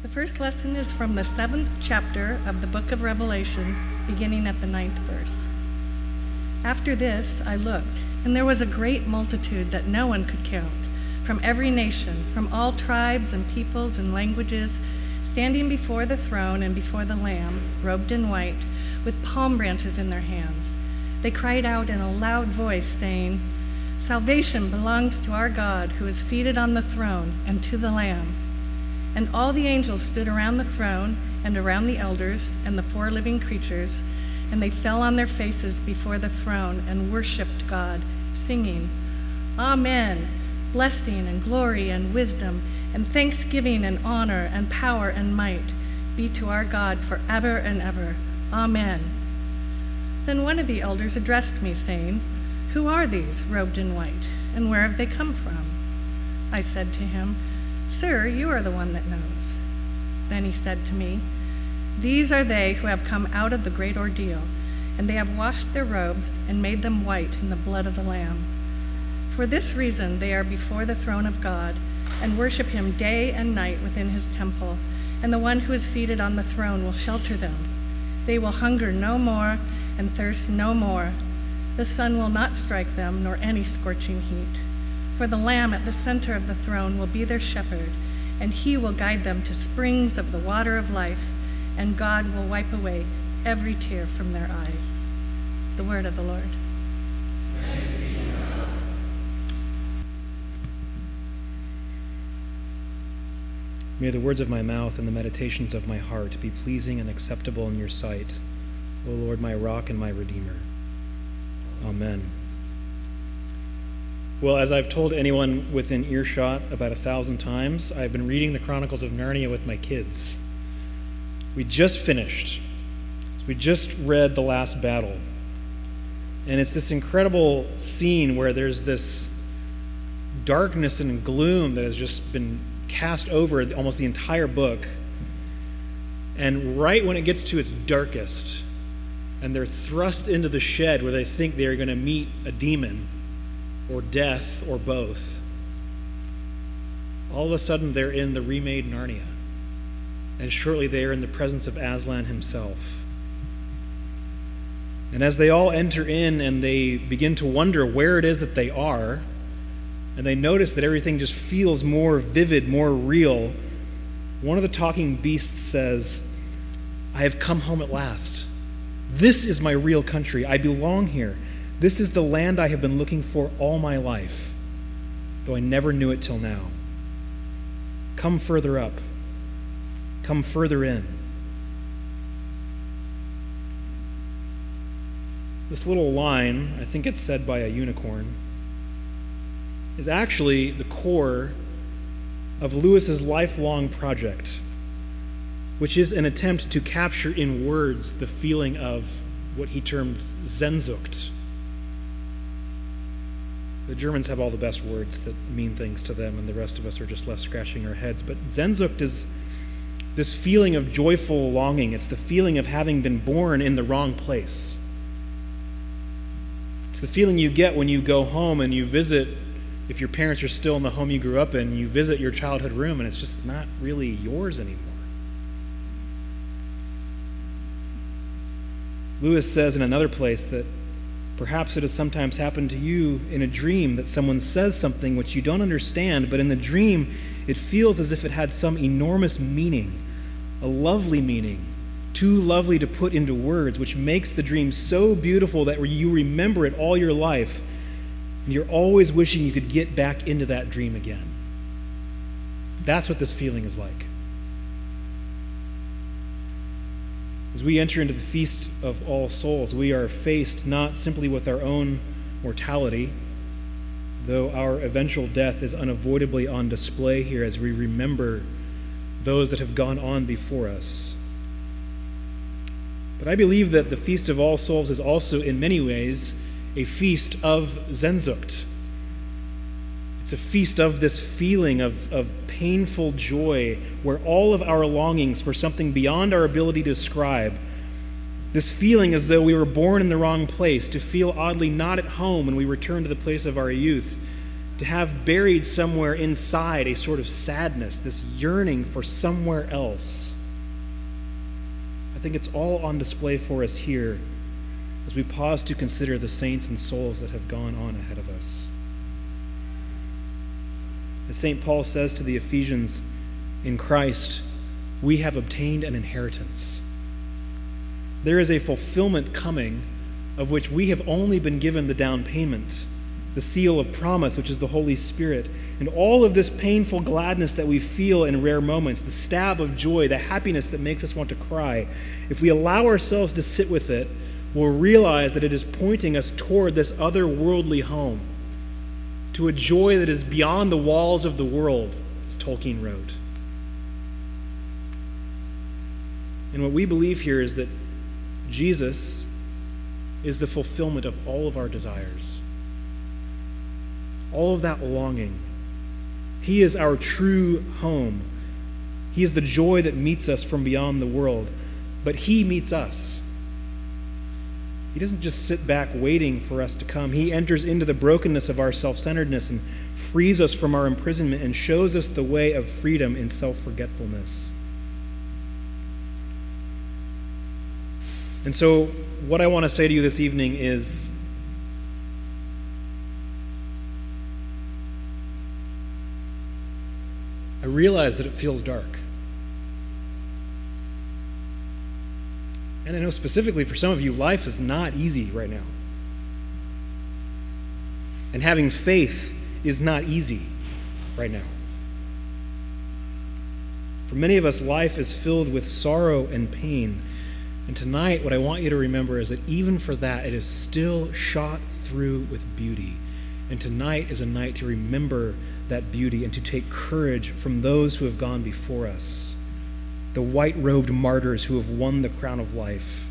The first lesson is from the seventh chapter of the book of Revelation, beginning at the ninth verse. After this, I looked, and there was a great multitude that no one could count, from every nation, from all tribes and peoples and languages, standing before the throne and before the Lamb, robed in white, with palm branches in their hands. They cried out in a loud voice, saying, Salvation belongs to our God who is seated on the throne and to the Lamb. And all the angels stood around the throne and around the elders and the four living creatures, and they fell on their faces before the throne and worshiped God, singing, Amen. Blessing and glory and wisdom and thanksgiving and honor and power and might be to our God forever and ever. Amen. Then one of the elders addressed me, saying, Who are these robed in white, and where have they come from? I said to him, Sir, you are the one that knows. Then he said to me, These are they who have come out of the great ordeal, and they have washed their robes and made them white in the blood of the Lamb. For this reason they are before the throne of God and worship him day and night within his temple, and the one who is seated on the throne will shelter them. They will hunger no more and thirst no more. The sun will not strike them, nor any scorching heat. For the Lamb at the center of the throne will be their shepherd, and he will guide them to springs of the water of life, and God will wipe away every tear from their eyes. The word of the Lord. May the words of my mouth and the meditations of my heart be pleasing and acceptable in your sight, O Lord, my rock and my redeemer. Amen. Well, as I've told anyone within earshot about a thousand times, I've been reading the Chronicles of Narnia with my kids. We just finished. We just read The Last Battle. And it's this incredible scene where there's this darkness and gloom that has just been cast over almost the entire book. And right when it gets to its darkest, and they're thrust into the shed where they think they're going to meet a demon or death or both, all of a sudden they're in the remade Narnia. And shortly they are in the presence of Aslan himself. And as they all enter in and they begin to wonder where it is that they are, and they notice that everything just feels more vivid, more real, one of the talking beasts says, I have come home at last. This is my real country. I belong here. This is the land I have been looking for all my life, though I never knew it till now. Come further up. Come further in. This little line, I think it's said by a unicorn, is actually the core of Lewis's lifelong project, which is an attempt to capture in words the feeling of what he termed Sehnsucht. The Germans have all the best words that mean things to them, and the rest of us are just left scratching our heads. But Sehnsucht is this feeling of joyful longing. It's the feeling of having been born in the wrong place. It's the feeling you get when you go home and you visit, if your parents are still in the home you grew up in, you visit your childhood room and it's just not really yours anymore. Lewis says in another place that perhaps it has sometimes happened to you in a dream that someone says something which you don't understand, but in the dream it feels as if it had some enormous meaning, a lovely meaning too lovely to put into words, which makes the dream so beautiful that you remember it all your life, and you're always wishing you could get back into that dream again. That's what this feeling is like. As we enter into the feast of all souls, we are faced not simply with our own mortality, though our eventual death is unavoidably on display here as we remember those that have gone on before us but I believe that the Feast of All Souls is also, in many ways, a feast of Sehnsucht. It's a feast of this feeling of, of painful joy where all of our longings for something beyond our ability to describe, this feeling as though we were born in the wrong place, to feel oddly not at home when we return to the place of our youth, to have buried somewhere inside a sort of sadness, this yearning for somewhere else. I think it's all on display for us here as we pause to consider the saints and souls that have gone on ahead of us. As St. Paul says to the Ephesians, in Christ, we have obtained an inheritance. There is a fulfillment coming of which we have only been given the down payment, the seal of promise, which is the Holy Spirit. And all of this painful gladness that we feel in rare moments, the stab of joy, the happiness that makes us want to cry, if we allow ourselves to sit with it, we'll realize that it is pointing us toward this otherworldly home, to a joy that is beyond the walls of the world, as Tolkien wrote. And what we believe here is that Jesus is the fulfillment of all of our desires, all of that longing. He is our true home. He is the joy that meets us from beyond the world, but He meets us. He doesn't just sit back waiting for us to come. He enters into the brokenness of our self centeredness and frees us from our imprisonment and shows us the way of freedom in self forgetfulness. And so, what I want to say to you this evening is I realize that it feels dark. And I know specifically for some of you, life is not easy right now. And having faith is not easy right now. For many of us, life is filled with sorrow and pain. And tonight, what I want you to remember is that even for that, it is still shot through with beauty. And tonight is a night to remember that beauty and to take courage from those who have gone before us, the white robed martyrs who have won the crown of life,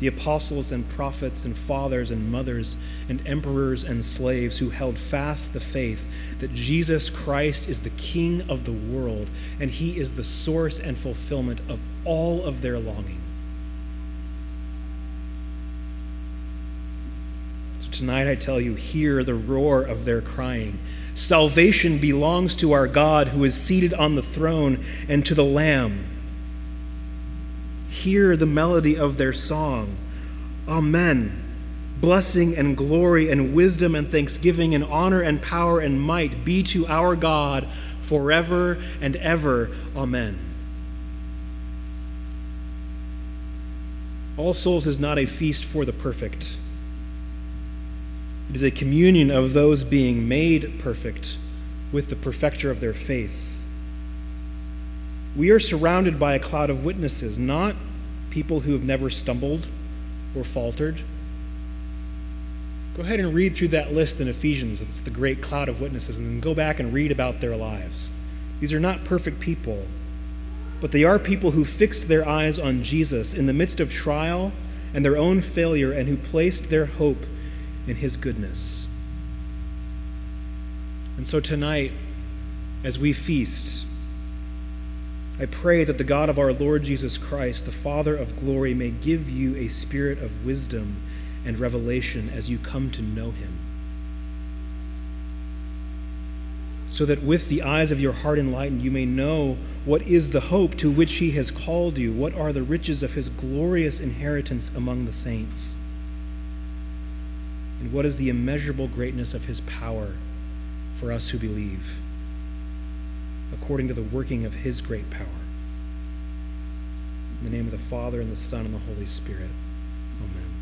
the apostles and prophets and fathers and mothers and emperors and slaves who held fast the faith that Jesus Christ is the King of the world and he is the source and fulfillment of all of their longing. Tonight I tell you, hear the roar of their crying. Salvation belongs to our God who is seated on the throne and to the Lamb. Hear the melody of their song. Amen. Blessing and glory and wisdom and thanksgiving and honor and power and might be to our God forever and ever. Amen. All Souls is not a feast for the perfect it is a communion of those being made perfect with the perfecter of their faith. We are surrounded by a cloud of witnesses, not people who have never stumbled or faltered. Go ahead and read through that list in Ephesians. It's the great cloud of witnesses, and then go back and read about their lives. These are not perfect people, but they are people who fixed their eyes on Jesus in the midst of trial and their own failure and who placed their hope in His goodness. And so tonight, as we feast, I pray that the God of our Lord Jesus Christ, the Father of glory, may give you a spirit of wisdom and revelation as you come to know Him. So that with the eyes of your heart enlightened, you may know what is the hope to which He has called you, what are the riches of His glorious inheritance among the saints and what is the immeasurable greatness of his power for us who believe, according to the working of his great power. In the name of the Father, and the Son, and the Holy Spirit. Amen.